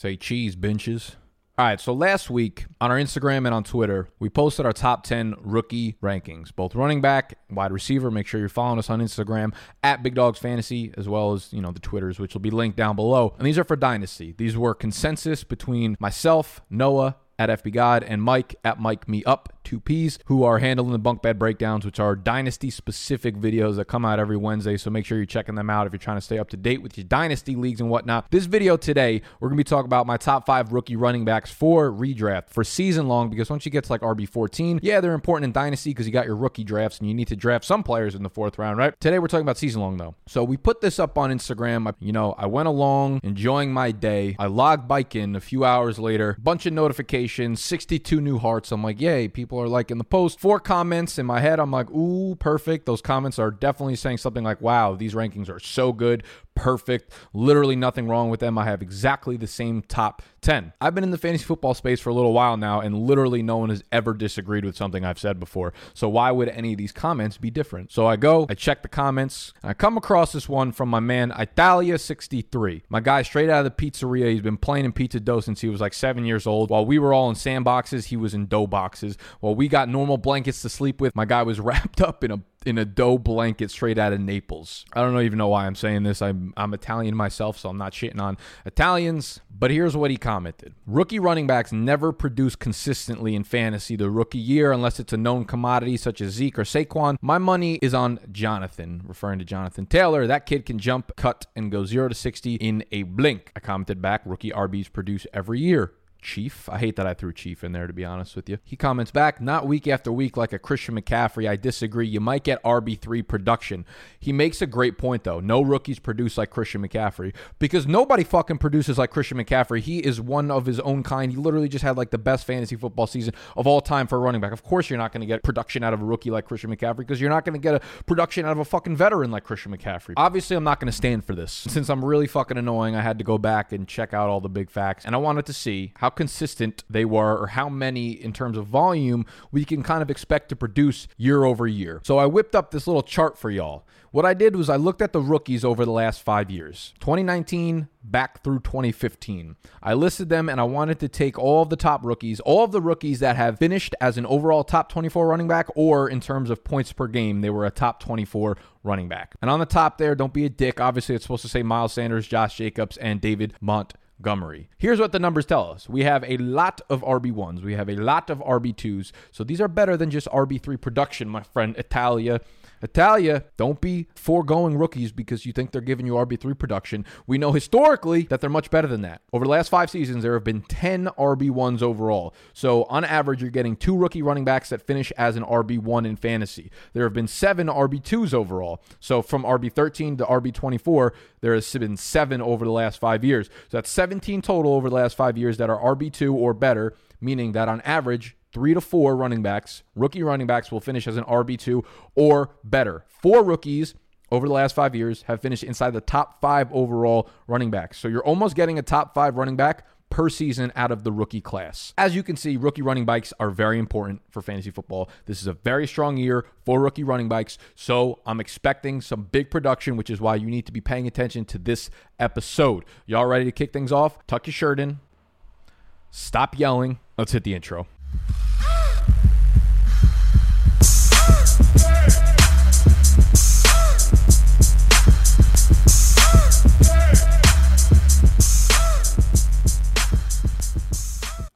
Say cheese, benches. All right, so last week on our Instagram and on Twitter, we posted our top 10 rookie rankings, both running back, wide receiver. Make sure you're following us on Instagram at Big Dogs Fantasy, as well as, you know, the Twitters, which will be linked down below. And these are for Dynasty. These were consensus between myself, Noah, at FB God and Mike at Mike Me Up, two P's, who are handling the bunk bed breakdowns, which are dynasty specific videos that come out every Wednesday. So make sure you're checking them out if you're trying to stay up to date with your dynasty leagues and whatnot. This video today, we're to be talking about my top five rookie running backs for redraft for season long because once you get to like RB14, yeah, they're important in dynasty because you got your rookie drafts and you need to draft some players in the fourth round, right? Today we're talking about season long though. So we put this up on Instagram. I, you know, I went along enjoying my day. I logged bike in a few hours later, bunch of notifications, 62 new hearts. I'm like, yay, people are liking the post. Four comments in my head. I'm like, ooh, perfect. Those comments are definitely saying something like, wow, these rankings are so good perfect, literally nothing wrong with them. I have exactly the same top 10. I've been in the fantasy football space for a little while now, and literally no one has ever disagreed with something I've said before. So why would any of these comments be different? So I go, I check the comments, I come across this one from my man Italia63. My guy straight out of the pizzeria. He's been playing in pizza dough since he was like seven years old. While we were all in sandboxes, he was in dough boxes. While we got normal blankets to sleep with, my guy was wrapped up in a in a dough blanket straight out of Naples. I don't even know why I'm saying this. I'm I'm Italian myself, so I'm not shitting on Italians. But here's what he commented: Rookie running backs never produce consistently in fantasy the rookie year unless it's a known commodity such as Zeke or Saquon. My money is on Jonathan, referring to Jonathan Taylor. That kid can jump, cut, and go zero to sixty in a blink. I commented back: Rookie RBs produce every year. Chief. I hate that I threw Chief in there, to be honest with you. He comments back, not week after week like a Christian McCaffrey. I disagree. You might get RB3 production. He makes a great point, though. No rookies produce like Christian McCaffrey because nobody fucking produces like Christian McCaffrey. He is one of his own kind. He literally just had like the best fantasy football season of all time for a running back. Of course, you're not going to get production out of a rookie like Christian McCaffrey because you're not going to get a production out of a fucking veteran like Christian McCaffrey. Obviously, I'm not going to stand for this. Since I'm really fucking annoying, I had to go back and check out all the big facts and I wanted to see how consistent they were or how many in terms of volume we can kind of expect to produce year over year. So I whipped up this little chart for y'all. What I did was I looked at the rookies over the last five years 2019 back through 2015. I listed them and I wanted to take all of the top rookies, all of the rookies that have finished as an overall top 24 running back, or in terms of points per game, they were a top 24 running back. And on the top there, don't be a dick. Obviously, it's supposed to say Miles Sanders, Josh Jacobs, and David Mont. Montgomery. Here's what the numbers tell us. We have a lot of RB1s. We have a lot of RB2s. So these are better than just RB3 production, my friend Italia. Italia, don't be foregoing rookies because you think they're giving you RB3 production. We know historically that they're much better than that. Over the last five seasons, there have been 10 RB1s overall. So on average, you're getting two rookie running backs that finish as an RB1 in fantasy. There have been seven RB2s overall. So from RB13 to RB24, there has been seven over the last five years. So that's 17 total over the last five years that are RB2 or better, meaning that on average, three to four running backs, rookie running backs, will finish as an RB2 or better. Four rookies over the last five years have finished inside the top five overall running backs. So you're almost getting a top five running back per season out of the rookie class. As you can see, rookie running bikes are very important for fantasy football. This is a very strong year for rookie running bikes. So I'm expecting some big production, which is why you need to be paying attention to this episode. Y'all ready to kick things off? Tuck your shirt in. Stop yelling. Let's hit the intro.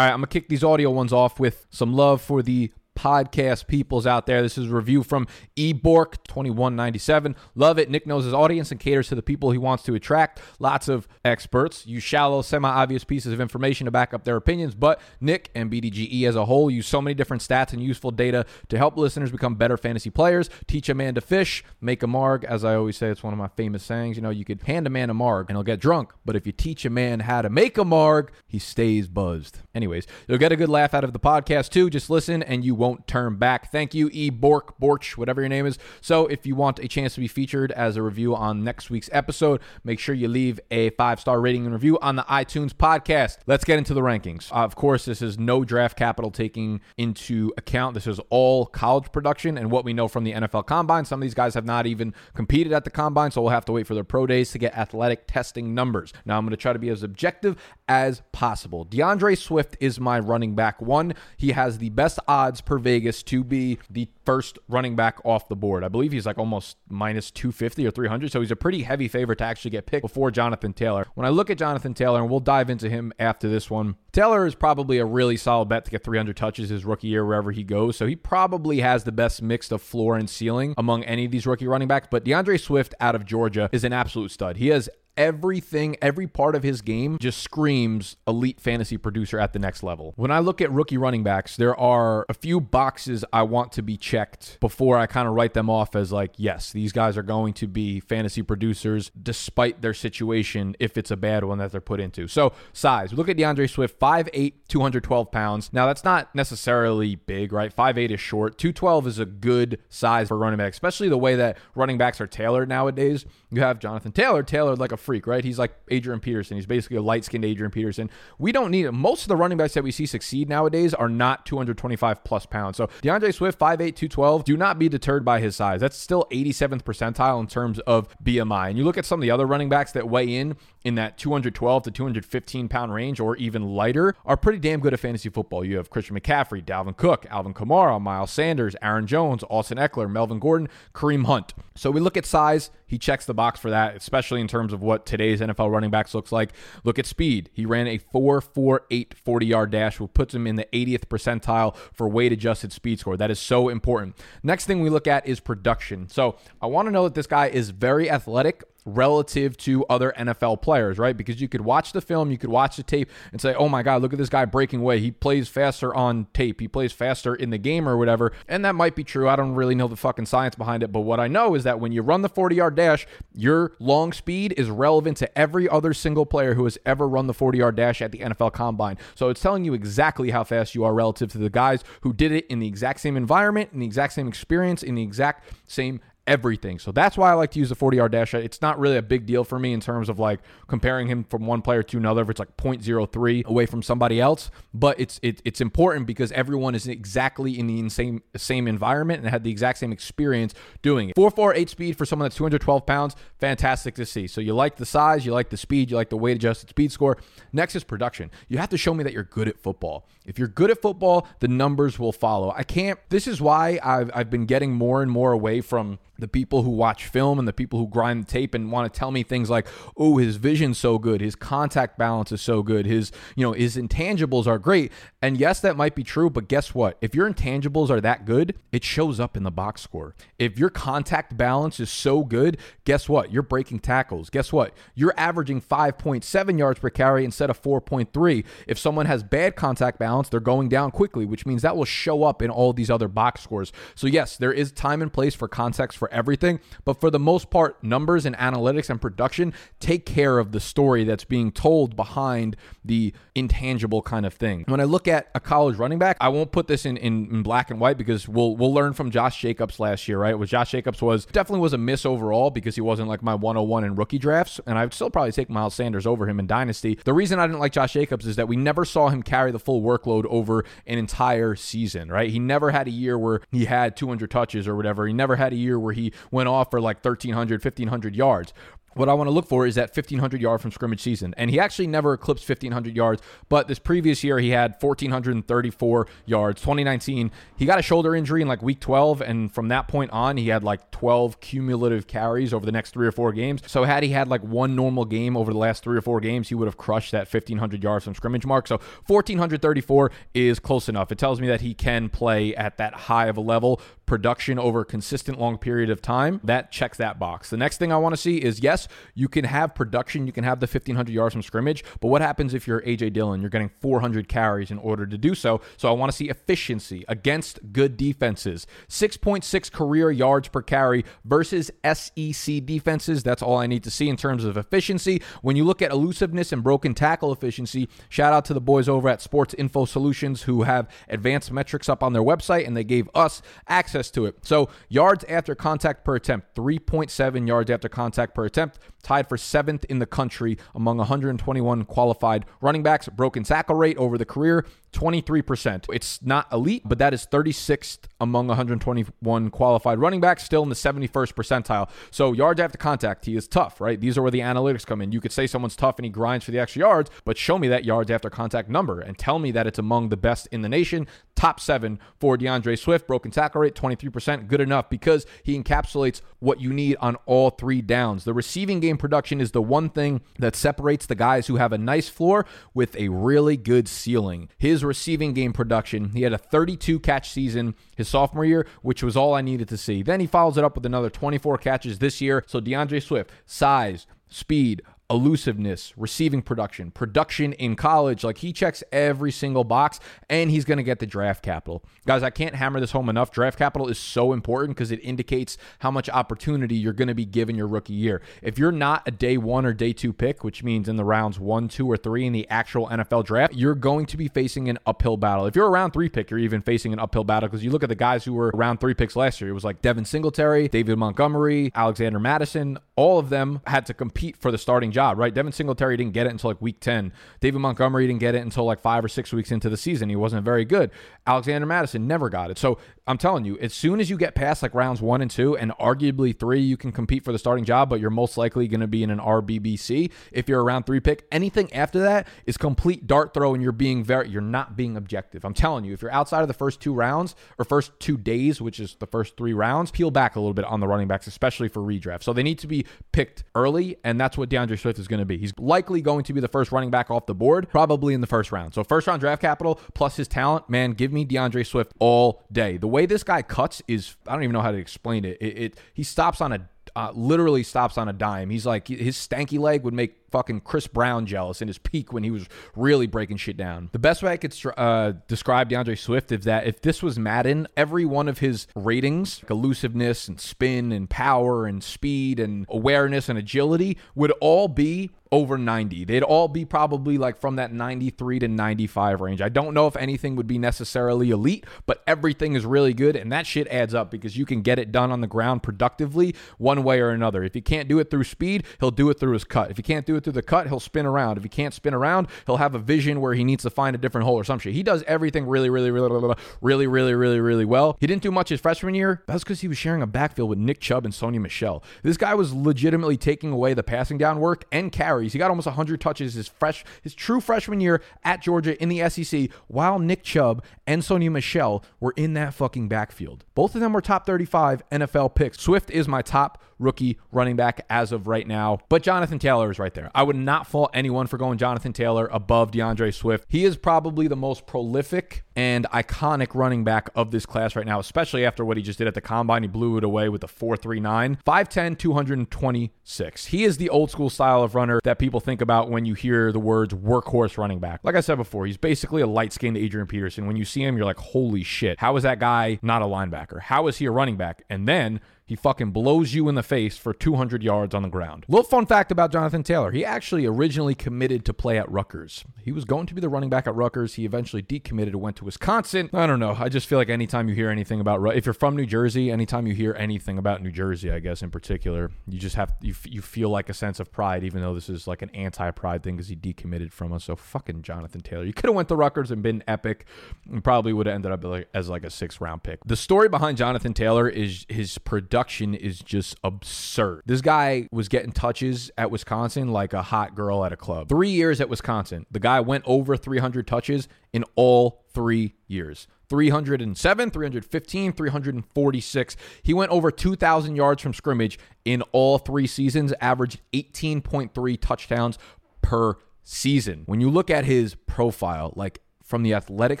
All right, I'm gonna kick these audio ones off with some love for the podcast peoples out there. This is a review from eBork2197. Love it. Nick knows his audience and caters to the people he wants to attract. Lots of experts use shallow, semi obvious pieces of information to back up their opinions, but Nick and BDGE as a whole use so many different stats and useful data to help listeners become better fantasy players. Teach a man to fish, make a marg. As I always say, it's one of my famous sayings. You know, you could hand a man a marg and he'll get drunk, but if you teach a man how to make a marg, he stays buzzed. Anyways, you'll get a good laugh out of the podcast too. Just listen and you won't won't turn back. Thank you, E. Bork, Borch, whatever your name is. So if you want a chance to be featured as a review on next week's episode, make sure you leave a five star rating and review on the iTunes podcast. Let's get into the rankings. Uh, of course, this is no draft capital taking into account. This is all college production and what we know from the NFL combine. Some of these guys have not even competed at the combine, so we'll have to wait for their pro days to get athletic testing numbers. Now, I'm going to try to be as objective as possible. DeAndre Swift is my running back one. He has the best odds per Vegas to be the first running back off the board. I believe he's like almost minus 250 or 300. So he's a pretty heavy favorite to actually get picked before Jonathan Taylor. When I look at Jonathan Taylor, and we'll dive into him after this one, Taylor is probably a really solid bet to get 300 touches his rookie year wherever he goes. So he probably has the best mix of floor and ceiling among any of these rookie running backs. But DeAndre Swift out of Georgia is an absolute stud. He has everything, every part of his game just screams elite fantasy producer at the next level. When I look at rookie running backs, there are a few boxes I want to be checked before I kind of write them off as like, yes, these guys are going to be fantasy producers despite their situation if it's a bad one that they're put into. So, size. Look at DeAndre Swift, 5'8, 212 pounds. Now, that's not necessarily big, right? 5'8 is short. 212 is a good size for running back, especially the way that running backs are tailored nowadays. You have Jonathan Taylor tailored like a freak, right? He's like Adrian Peterson. He's basically a light skinned Adrian Peterson. We don't need it. Most of the running backs that we see succeed nowadays are not 225 plus pounds. So DeAndre Swift, 5'8, 212, do not be deterred by his size. That's still 87th percentile in terms of BMI. And you look at some of the other running backs that weigh in in that 212 to 215 pound range or even lighter are pretty damn good at fantasy football. You have Christian McCaffrey, Dalvin Cook, Alvin Kamara, Miles Sanders, Aaron Jones, Austin Ekeler, Melvin Gordon, Kareem Hunt. So we look at size. He checks the box for that, especially in terms of what today's NFL running backs looks like. Look at speed. He ran a 4.48 40 yard dash, which puts him in the 80th percentile for weight adjusted speed score. That is so important. Next thing we look at is production. So I want to know that this guy is very athletic relative to other NFL players, right? Because you could watch the film, you could watch the tape and say, oh my God, look at this guy breaking away. He plays faster on tape, he plays faster in the game or whatever. And that might be true. I don't really know the fucking science behind it. But what I know is that when you run the 40 yard dash, your long speed is relevant to every other single player who has ever run the 40 yard dash at the NFL combine. So it's telling you exactly how fast you are relative to the guys who did it in the exact same environment, in the exact same experience, in the exact same everything. So that's why I like to use the 40 yard dash. It's not really a big deal for me in terms of like comparing him from one player to another. If it's like 0.03 away from somebody else, but it's it, it's important because everyone is exactly in the same same environment and had the exact same experience doing it. 448 speed for someone that's 212 pounds, fantastic to see. So you like the size, you like the speed, you like the weight adjusted speed score. Next is production. You have to show me that you're good at football. If you're good at football, the numbers will follow. I can't. This is why I've I've been getting more and more away from the people who watch film and the people who grind the tape and want to tell me things like, "Oh, his vision's so good, his contact balance is so good, his, you know, his intangibles are great." And yes, that might be true, but guess what? If your intangibles are that good, it shows up in the box score. If your contact balance is so good, guess what? You're breaking tackles. Guess what? You're averaging 5.7 yards per carry instead of 4.3. If someone has bad contact balance, they're going down quickly, which means that will show up in all these other box scores. So yes, there is time and place for context for everything. But for the most part, numbers and analytics and production take care of the story that's being told behind the intangible kind of thing. When I look at a college running back, I won't put this in, in, in black and white because we'll we'll learn from Josh Jacobs last year, right? Was Josh Jacobs was definitely was a miss overall because he wasn't like my 101 in rookie drafts, and I would still probably take Miles Sanders over him in dynasty. The reason I didn't like Josh Jacobs is that we never saw him carry the full workload over an entire season, right? He never had a year where he had 200 touches or whatever. He never had a year where he went off for like 1,300, 1,500 yards what I want to look for is that 1500 yard from scrimmage season. And he actually never eclipsed 1500 yards, but this previous year he had 1434 yards. 2019, he got a shoulder injury in like week 12 and from that point on he had like 12 cumulative carries over the next 3 or 4 games. So had he had like one normal game over the last 3 or 4 games, he would have crushed that 1500 yards from scrimmage mark. So 1434 is close enough. It tells me that he can play at that high of a level production over a consistent long period of time. That checks that box. The next thing I want to see is yes, yes, you can have production, you can have the 1500 yards from scrimmage, but what happens if you're AJ Dillon? You're getting 400 carries in order to do so. So I want to see efficiency against good defenses. 6.6 career yards per carry versus SEC defenses. That's all I need to see in terms of efficiency. When you look at elusiveness and broken tackle efficiency, shout out to the boys over at Sports Info Solutions who have advanced metrics up on their website and they gave us access access to it. So yards after contact per attempt, 3.7 yards after contact per attempt, camp tied for seventh in the country among 121 qualified running backs. Broken tackle rate over the career, 23%. It's not elite, but that is 36th among 121 qualified running backs, still in the 71st percentile. So yards after contact, he is tough, right? These are where the analytics come in. You could say someone's tough and he grinds for the extra yards, but show me that yards after contact number and tell me that it's among the best in the nation. Top seven for DeAndre Swift. Broken tackle rate, 23%. Good enough because he encapsulates what you need on all three downs. The receiving game production is the one thing that separates the guys who have a nice floor with a really good ceiling. His receiving game production, he had a 32 catch season his sophomore year, which was all I needed to see. Then he follows it up with another 24 catches this year. So DeAndre Swift, size, speed, elusiveness, receiving production, production in college. Like he checks every single box and he's going to get the draft capital. Guys, I can't hammer this home enough. Draft capital is so important because it indicates how much opportunity you're going to be given your rookie year. If you're not a day one or day two pick, which means in the rounds one, two, or three in the actual NFL draft, you're going to be facing an uphill battle. If you're a round three pick, you're even facing an uphill battle because you look at the guys who were round three picks last year. It was like Devin Singletary, David Montgomery, Alexander Mattison. All of them had to compete for the starting job job, right? Devin Singletary didn't get it until like week 10. David Montgomery didn't get it until like five or six weeks into the season. He wasn't very good. Alexander Mattison never got it. So I'm telling you, as soon as you get past like rounds one and two, and arguably three, you can compete for the starting job, but you're most likely going to be in an RBBC if you're a round three pick. Anything after that is complete dart throw, and you're being very, you're not being objective. I'm telling you, if you're outside of the first two rounds or first two days, which is the first three rounds, peel back a little bit on the running backs, especially for redraft. So they need to be picked early, and that's what DeAndre Swift is going to be. He's likely going to be the first running back off the board, probably in the first round. So first round draft capital plus his talent, man, give me DeAndre Swift all day. The way this guy cuts is I don't even know how to explain it. It, it he stops on a uh, literally stops on a dime. He's like his stanky leg would make fucking Chris Brown jealous in his peak when he was really breaking shit down. The best way I could uh, describe DeAndre Swift is that if this was Madden, every one of his ratings, like elusiveness and spin and power and speed and awareness and agility, would all be over 90. They'd all be probably like from that 93 to 95 range. I don't know if anything would be necessarily elite, but everything is really good. And that shit adds up because you can get it done on the ground productively one way or another. If you can't do it through speed, he'll do it through his cut. If you can't do it through the cut, he'll spin around. If he can't spin around, he'll have a vision where he needs to find a different hole or some shit. He does everything really, really, really, really, really, really, really, really well. He didn't do much his freshman year. That's because he was sharing a backfield with Nick Chubb and Sony Michel. This guy was legitimately taking away the passing down work and carries. He got almost 100 touches his fresh, his true freshman year at Georgia in the SEC, while Nick Chubb and Sony Michel were in that fucking backfield. Both of them were top 35 NFL picks. Swift is my top rookie running back as of right now. But Jonathan Taylor is right there. I would not fault anyone for going Jonathan Taylor above DeAndre Swift. He is probably the most prolific and iconic running back of this class right now, especially after what he just did at the combine. He blew it away with a 4.39, 5'10, 226. He is the old school style of runner that people think about when you hear the words workhorse running back. Like I said before, he's basically a light skinned Adrian Peterson. When you see him, you're like, holy shit, how is that guy not a linebacker? How is he a running back? And then he fucking blows you in the face for 200 yards on the ground. Little fun fact about Jonathan Taylor. He actually originally committed to play at Rutgers. He was going to be the running back at Rutgers. He eventually decommitted and went to Wisconsin. I don't know. I just feel like anytime you hear anything about, if you're from New Jersey, anytime you hear anything about New Jersey, I guess in particular, you just have, you, you feel like a sense of pride, even though this is like an anti-pride thing because he decommitted from us. So fucking Jonathan Taylor. You could have went to Rutgers and been epic and probably would have ended up like, as like a six round pick. The story behind Jonathan Taylor is his production is just absurd. This guy was getting touches at Wisconsin like a hot girl at a club. Three years at Wisconsin, the guy went over 300 touches in all three years. 307, 315, 346. He went over 2,000 yards from scrimmage in all three seasons, averaged 18.3 touchdowns per season. When you look at his profile, like from the athletic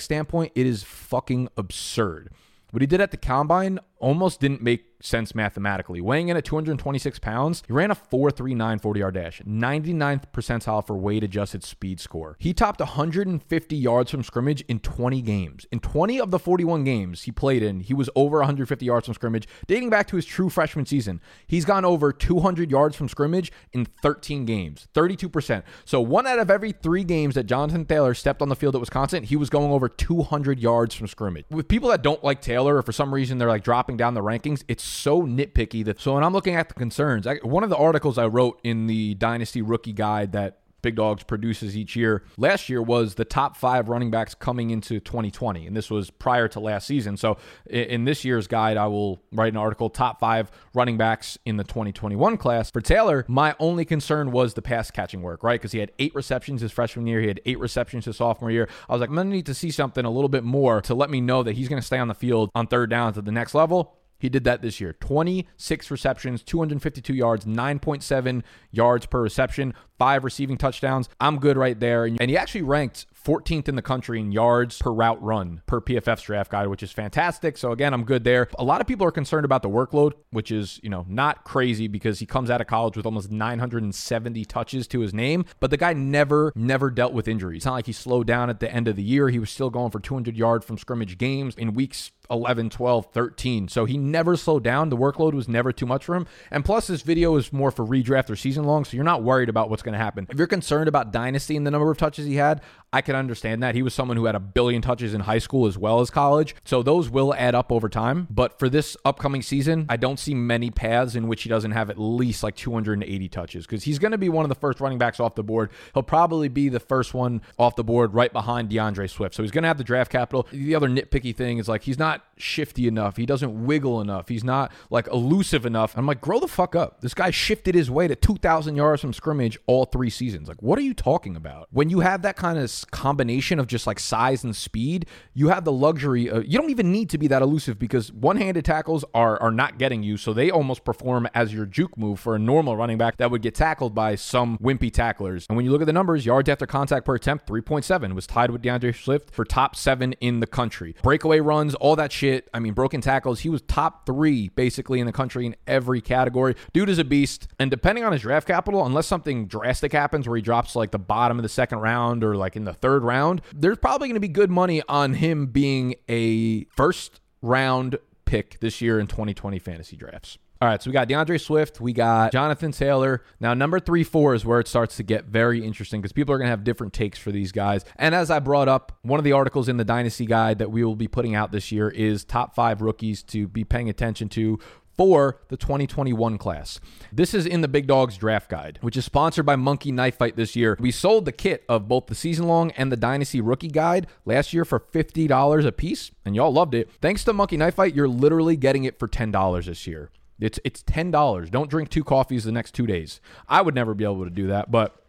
standpoint, it is fucking absurd. What he did at the combine almost didn't make sense mathematically. Weighing in at 226 pounds, he ran a 4.39 40 yard dash, 99th percentile for weight adjusted speed score. He topped 150 yards from scrimmage in 20 games. In 20 of the 41 games he played in, he was over 150 yards from scrimmage, dating back to his true freshman season. He's gone over 200 yards from scrimmage in 13 games, 32%. So one out of every three games that Jonathan Taylor stepped on the field at Wisconsin, he was going over 200 yards from scrimmage. With people that don't like Taylor, or for some reason they're like dropping chopping down the rankings, it's so nitpicky that. So when I'm looking at the concerns, I, one of the articles I wrote in the Dynasty Rookie Guide that Big Dogs produces each year. Last year was the top five running backs coming into 2020, and this was prior to last season. So in this year's guide, I will write an article top five running backs in the 2021 class. For Taylor, my only concern was the pass catching work, right? Because he had eight receptions his freshman year, he had eight receptions his sophomore year. I was like, I'm going to need to see something a little bit more to let me know that he's going to stay on the field on third downs at the next level. He did that this year. 26 receptions, 252 yards, 9.7 yards per reception, five receiving touchdowns. I'm good right there. And he actually ranked 14th in the country in yards per route run per PFF's draft guide, which is fantastic. So again, I'm good there. A lot of people are concerned about the workload, which is, you know, not crazy because he comes out of college with almost 970 touches to his name, but the guy never never dealt with injuries. It's not like he slowed down at the end of the year. He was still going for 200 yards from scrimmage games in weeks 11, 12, 13. So he never slowed down. The workload was never too much for him. And plus, this video is more for redraft or season long, so you're not worried about what's going to happen. If you're concerned about dynasty and the number of touches he had, I can understand that. He was someone who had a billion touches in high school as well as college. So those will add up over time. But for this upcoming season, I don't see many paths in which he doesn't have at least like 280 touches because he's going to be one of the first running backs off the board. He'll probably be the first one off the board right behind DeAndre Swift. So he's going to have the draft capital. The other nitpicky thing is like he's not shifty enough. He doesn't wiggle enough. He's not like elusive enough. I'm like, grow the fuck up. This guy shifted his way to 2,000 yards from scrimmage all three seasons. Like, what are you talking about? When you have that kind of combination of just like size and speed, you have the luxury. Of, you don't even need to be that elusive because one-handed tackles are are not getting you, so they almost perform as your juke move for a normal running back that would get tackled by some wimpy tacklers. And when you look at the numbers, yards after contact per attempt, 3.7 was tied with DeAndre Swift for top seven in the country. Breakaway runs, all that shit. I mean, broken tackles. He was top three basically in the country in every category. Dude is a beast, and depending on his draft capital, unless something happens where he drops like the bottom of the second round or like in the third round, there's probably going to be good money on him being a first round pick this year in 2020 fantasy drafts. All right, so we got DeAndre Swift, we got Jonathan Taylor. Now, number three, four is where it starts to get very interesting because people are going to have different takes for these guys. And as I brought up, one of the articles in the Dynasty Guide that we will be putting out this year is top five rookies to be paying attention to for the 2021 class. This is in the Big Dogs Draft Guide, which is sponsored by Monkey Knife Fight this year. We sold the kit of both the season long and the Dynasty Rookie Guide last year for $50 a piece, and y'all loved it. Thanks to Monkey Knife Fight, you're literally getting it for $10 this year. It's it's ten dollars. Don't drink two coffees the next two days. I would never be able to do that, but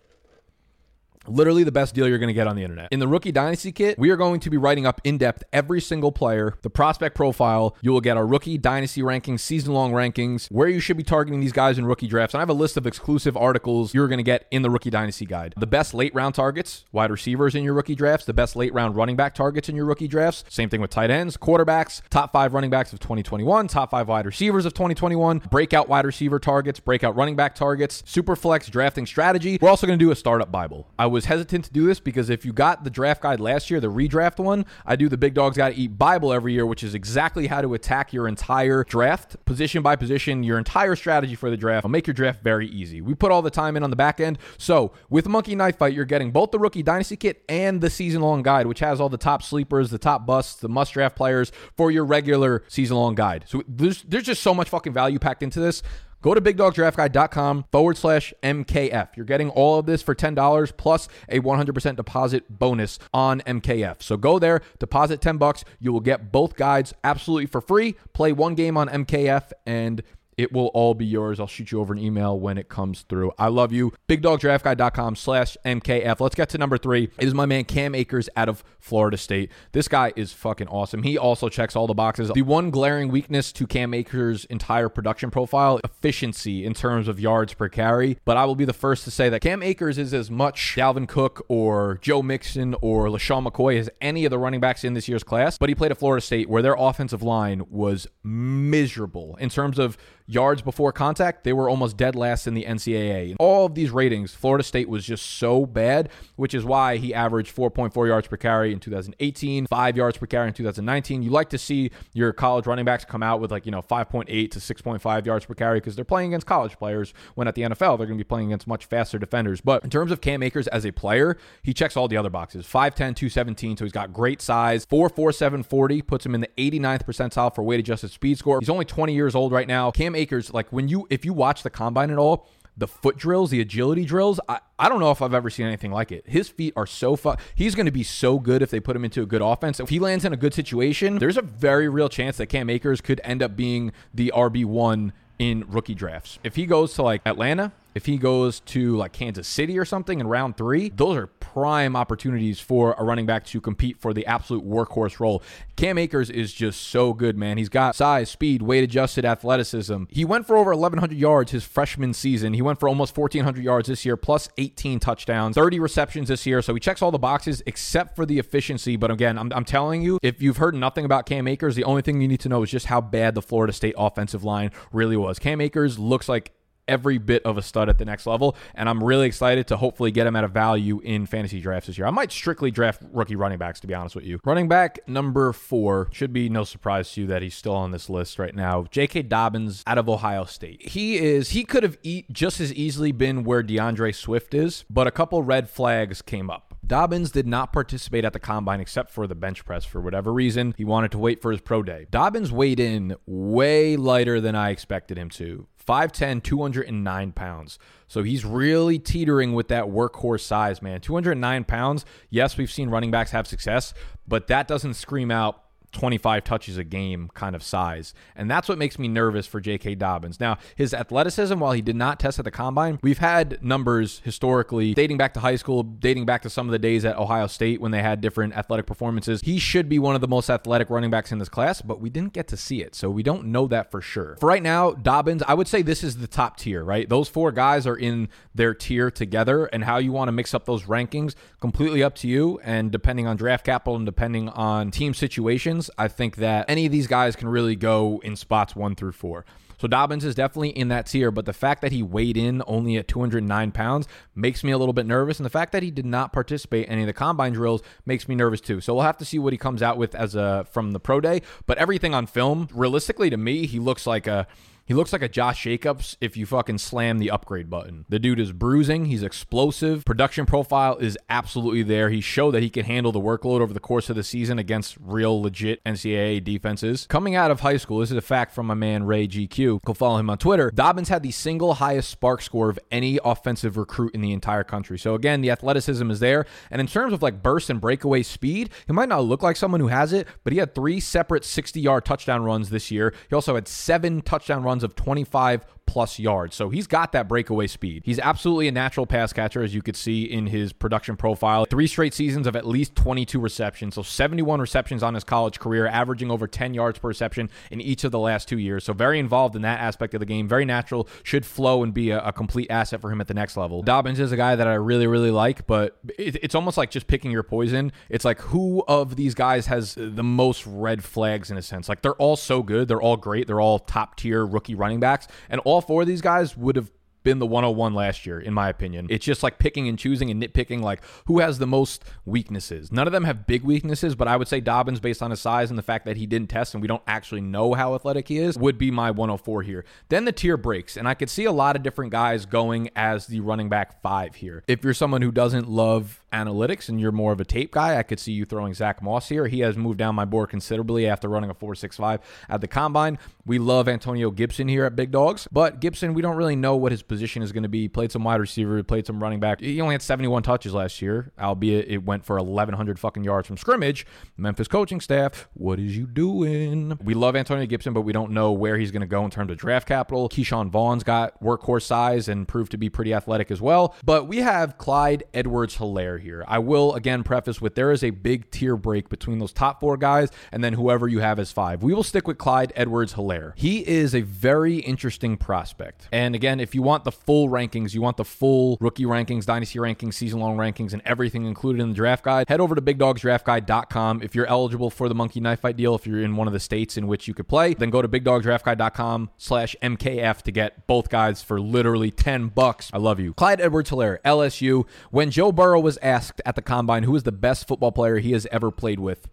Literally the best deal you're going to get on the internet. In the Rookie Dynasty Kit, we are going to be writing up in depth every single player, the prospect profile. You will get our Rookie Dynasty rankings, season long rankings, where you should be targeting these guys in rookie drafts. And I have a list of exclusive articles you're going to get in the Rookie Dynasty Guide. The best late round targets, wide receivers in your rookie drafts, the best late round running back targets in your rookie drafts. Same thing with tight ends, quarterbacks, top five running backs of 2021, top five wide receivers of 2021, breakout wide receiver targets, breakout running back targets, super flex drafting strategy. We're also going to do a startup Bible. I was hesitant to do this because if you got the draft guide last year, the redraft one, I do the Big Dogs Got to Eat Bible every year, which is exactly how to attack your entire draft, position by position, your entire strategy for the draft. I'll make your draft very easy. We put all the time in on the back end. So with Monkey Knife Fight, you're getting both the Rookie Dynasty Kit and the season long guide, which has all the top sleepers, the top busts, the must draft players for your regular season long guide. So there's, there's just so much fucking value packed into this. Go to bigdogdraftguide.com forward slash MKF. You're getting all of this for $10 plus a 100% deposit bonus on MKF. So go there, deposit 10 bucks. You will get both guides absolutely for free. Play one game on MKF and it will all be yours. I'll shoot you over an email when it comes through. I love you. BigDogDraftGuide.com slash MKF. Let's get to number three. It is my man Cam Akers out of Florida State. This guy is fucking awesome. He also checks all the boxes. The one glaring weakness to Cam Akers' entire production profile, efficiency in terms of yards per carry. But I will be the first to say that Cam Akers is as much Dalvin Cook or Joe Mixon or LeSean McCoy as any of the running backs in this year's class. But he played at Florida State where their offensive line was miserable in terms of yards before contact, they were almost dead last in the NCAA. In All of these ratings, Florida State was just so bad, which is why he averaged 4.4 yards per carry in 2018, 5 yards per carry in 2019. You like to see your college running backs come out with like, you know, 5.8 to 6.5 yards per carry because they're playing against college players when at the NFL they're going to be playing against much faster defenders. But in terms of Cam Akers as a player, he checks all the other boxes. 5'10, 217, so he's got great size. 4'4, 740 puts him in the 89th percentile for weight adjusted speed score. He's only 20 years old right now. Cam Akers, like when you if you watch the combine at all, the foot drills, the agility drills, I, I don't know if I've ever seen anything like it. His feet are so fu- he's going to be so good if they put him into a good offense. If he lands in a good situation, there's a very real chance that Cam Akers could end up being the RB1 in rookie drafts. If he goes to like Atlanta, if he goes to like Kansas City or something in round three, those are prime opportunities for a running back to compete for the absolute workhorse role. Cam Akers is just so good, man. He's got size, speed, weight adjusted athleticism. He went for over 1,100 yards his freshman season. He went for almost 1,400 yards this year, plus 18 touchdowns, 30 receptions this year. So he checks all the boxes except for the efficiency. But again, I'm, I'm telling you, if you've heard nothing about Cam Akers, the only thing you need to know is just how bad the Florida State offensive line really was. Cam Akers looks like every bit of a stud at the next level. And I'm really excited to hopefully get him at a value in fantasy drafts this year. I might strictly draft rookie running backs, to be honest with you. Running back number four should be no surprise to you that he's still on this list right now. J.K. Dobbins out of Ohio State. He is, he could have e- just as easily been where DeAndre Swift is, but a couple red flags came up. Dobbins did not participate at the combine except for the bench press for whatever reason. He wanted to wait for his pro day. Dobbins weighed in way lighter than I expected him to. 5'10, 209 pounds. So he's really teetering with that workhorse size, man. 209 pounds. Yes, we've seen running backs have success, but that doesn't scream out 25 touches a game kind of size. And that's what makes me nervous for J.K. Dobbins. Now, his athleticism, while he did not test at the combine, we've had numbers historically dating back to high school, dating back to some of the days at Ohio State when they had different athletic performances. He should be one of the most athletic running backs in this class, but we didn't get to see it. So we don't know that for sure. For right now, Dobbins, I would say this is the top tier, right? Those four guys are in their tier together, and how you want to mix up those rankings, completely up to you. And depending on draft capital and depending on team situations, I think that any of these guys can really go in spots one through four. So Dobbins is definitely in that tier, but the fact that he weighed in only at 209 pounds makes me a little bit nervous. And the fact that he did not participate in any of the combine drills makes me nervous too. So we'll have to see what he comes out with as a from the pro day. But everything on film, realistically to me, he looks like a he looks like a Josh Jacobs if you fucking slam the upgrade button. The dude is bruising. He's explosive. Production profile is absolutely there. He showed that he can handle the workload over the course of the season against real legit NCAA defenses. Coming out of high school, this is a fact from my man Ray GQ. Go follow him on Twitter. Dobbins had the single highest SPARQ score of any offensive recruit in the entire country. So again, the athleticism is there. And in terms of like burst and breakaway speed, he might not look like someone who has it, but he had three separate 60 yard touchdown runs this year. He also had seven touchdown runs of 25 plus yards. So he's got that breakaway speed. He's absolutely a natural pass catcher, as you could see in his production profile. Three straight seasons of at least 22 receptions. So 71 receptions on his college career, averaging over 10 yards per reception in each of the last two years. So very involved in that aspect of the game. Very natural, should flow and be a, a complete asset for him at the next level. Dobbins is a guy that I really, really like, but it, it's almost like just picking your poison. It's like who of these guys has the most red flags in a sense? Like they're all so good. They're all great. They're all top tier rookie running backs. And all all four of these guys would have been the 101 last year, in my opinion. It's just like picking and choosing and nitpicking, like who has the most weaknesses. None of them have big weaknesses, but I would say Dobbins, based on his size and the fact that he didn't test and we don't actually know how athletic he is, would be my 104 here. Then the tier breaks, and I could see a lot of different guys going as the running back five here. If you're someone who doesn't love analytics and you're more of a tape guy, I could see you throwing Zach Moss here. He has moved down my board considerably after running a 4.65 at the combine. We love Antonio Gibson here at Big Dogs, but Gibson, we don't really know what his position is going to be. Played some wide receiver, played some running back. He only had 71 touches last year, albeit it went for 1,100 fucking yards from scrimmage. Memphis coaching staff, what is you doing? We love Antonio Gibson, but we don't know where he's going to go in terms of draft capital. Ke'Shawn Vaughn's got workhorse size and proved to be pretty athletic as well. But we have Clyde Edwards Helaire here. I will again preface with there is a big tier break between those top four guys and then whoever you have as five. We will stick with Clyde Edwards Helaire. He is a very interesting prospect. And again, if you want want the full rankings, you want the full rookie rankings, dynasty rankings, season long rankings, and everything included in the draft guide, head over to bigdogsdraftguide.com. If you're eligible for the monkey knife fight deal, if you're in one of the states in which you could play, then go to bigdogsdraftguide.com slash MKF to get both guides for literally 10 bucks. I love you. Clyde Edwards Helaire, LSU. When Joe Burrow was asked at the combine who is the best football player he has ever played with,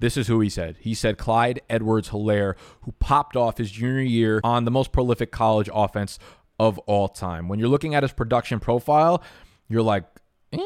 this is who he said. He said Clyde Edwards Helaire, who popped off his junior year on the most prolific college offense of all time. When you're looking at his production profile, you're like, eh,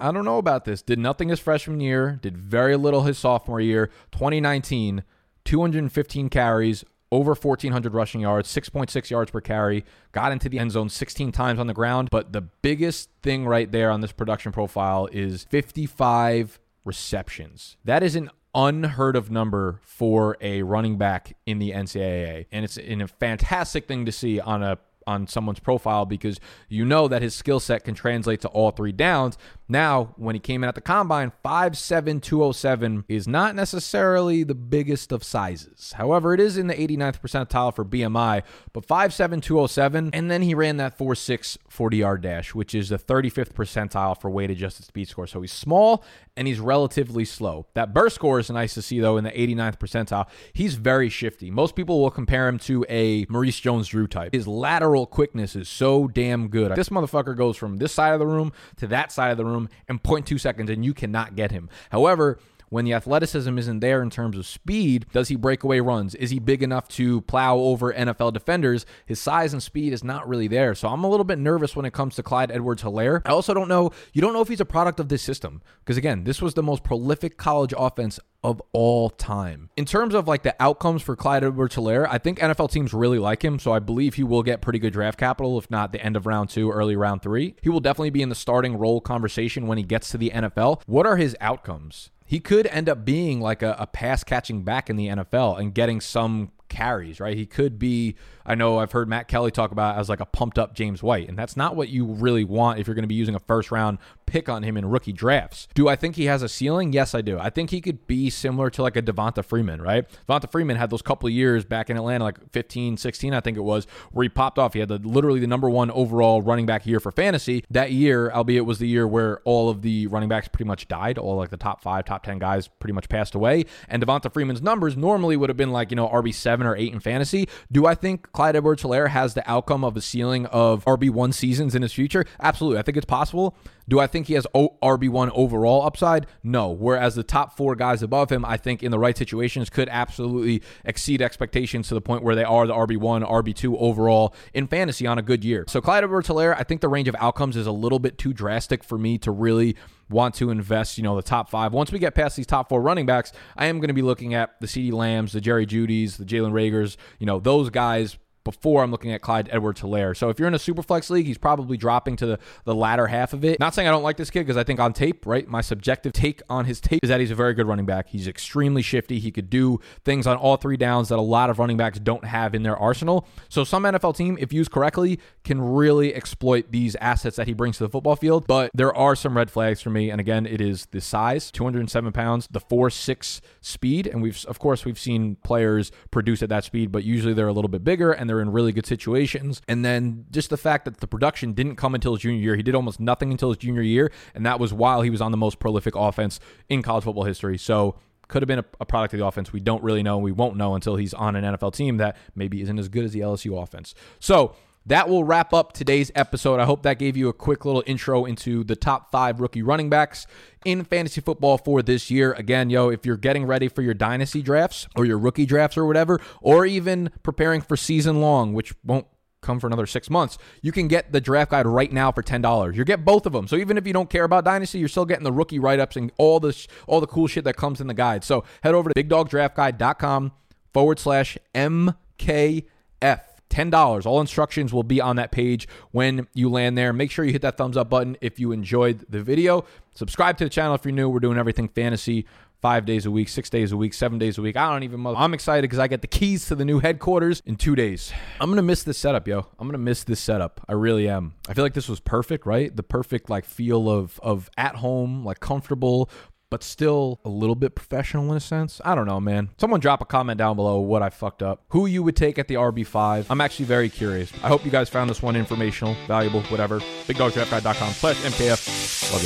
I don't know about this. Did nothing his freshman year, did very little his sophomore year. 2019, 215 carries, over 1,400 rushing yards, 6.6 yards per carry, got into the end zone 16 times on the ground. But the biggest thing right there on this production profile is 55 receptions. That is an unheard of number for a running back in the NCAA. And it's a fantastic thing to see on a on someone's profile because you know that his skill set can translate to all three downs. Now, when he came in at the combine, 5'7, 207 is not necessarily the biggest of sizes. However, it is in the 89th percentile for BMI, but 5'7, 207, and then he ran that 4'6 40 yard dash, which is the 35th percentile for weight adjusted speed score. So he's small and he's relatively slow. That burst score is nice to see, though, in the 89th percentile. He's very shifty. Most people will compare him to a Maurice Jones Drew type. His lateral quickness is so damn good. This motherfucker goes from this side of the room to that side of the room in 0.2 seconds, and you cannot get him. However, when the athleticism isn't there in terms of speed, does he break away runs? Is he big enough to plow over NFL defenders? His size and speed is not really there. So I'm a little bit nervous when it comes to Clyde Edwards Helaire. I also don't know, you don't know if he's a product of this system. Because again, this was the most prolific college offense of all time. In terms of like the outcomes for Clyde Edwards Helaire, I think NFL teams really like him. So I believe he will get pretty good draft capital, if not the end of round two, early round three. He will definitely be in the starting role conversation when he gets to the NFL. What are his outcomes? He could end up being like a, a pass catching back in the NFL and getting some carries, right? He could be, I know I've heard Matt Kelly talk about as like a pumped up James White, and that's not what you really want if you're going to be using a first round pick on him in rookie drafts. Do I think he has a ceiling? Yes, I do. I think he could be similar to like a Devonta Freeman, right? Devonta Freeman had those couple of years back in Atlanta, like 15, 16, I think it was, where he popped off. He had the, literally the number one overall running back year for fantasy. That year, albeit was the year where all of the running backs pretty much died, all like the top five, top 10 guys pretty much passed away. And Devonta Freeman's numbers normally would have been like, you know, RB7 or 8 in fantasy. Do I think Clyde Edwards Helaire has the outcome of a ceiling of RB1 seasons in his future? Absolutely. I think it's possible. Do I think he has RB1 overall upside? No. Whereas the top four guys above him, I think in the right situations could absolutely exceed expectations to the point where they are the RB1, RB2 overall in fantasy on a good year. So Clyde Edwards Helaire, I think the range of outcomes is a little bit too drastic for me to really want to invest, you know, the top five. Once we get past these top four running backs, I am going to be looking at the CeeDee Lambs, the Jerry Jeudy's, the Jalen Reagors, you know, those guys before I'm looking at Clyde Edwards Helaire. So if you're in a super flex league, he's probably dropping to the, the latter half of it. Not saying I don't like this kid because I think on tape, right? My subjective take on his tape is that he's a very good running back. He's extremely shifty. He could do things on all three downs that a lot of running backs don't have in their arsenal. So some NFL team, if used correctly, can really exploit these assets that he brings to the football field. But there are some red flags for me. And again, it is the size, 207 pounds, the 4-6 speed. And we've of course we've seen players produce at that speed, but usually they're a little bit bigger and they're in really good situations. And then just the fact that the production didn't come until his junior year. He did almost nothing until his junior year, and that was while he was on the most prolific offense in college football history. So could have been a, a, product of the offense. We don't really know. We won't know until he's on an NFL team that maybe isn't as good as the LSU offense. So that will wrap up today's episode. I hope that gave you a quick little intro into the top five rookie running backs in fantasy football for this year. Again, yo, if you're getting ready for your dynasty drafts or your rookie drafts or whatever, or even preparing for season long, which won't come for another six months, you can get the draft guide right now for ten dollars. You get both of them. So even if you don't care about dynasty, you're still getting the rookie write ups and all the all the cool shit that comes in the guide. So head over to bigdogdraftguide.com forward slash mkf. $10. All instructions will be on that page when you land there. Make sure you hit that thumbs up button if you enjoyed the video. Subscribe to the channel if you're new. We're doing everything fantasy five days a week, six days a week, seven days a week. I don't even. I'm excited because I get the keys to the new headquarters in two days. I'm gonna miss this setup, yo. I'm gonna miss this setup. I really am. I feel like this was perfect, right? The perfect like feel of of at home, like comfortable but still a little bit professional in a sense. I don't know, man. Someone drop a comment down below what I fucked up. Who you would take at the RB5. I'm actually very curious. I hope you guys found this one informational, valuable, whatever. BigDogsDraftGuide.com slash MKF. Love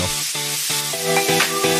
y'all.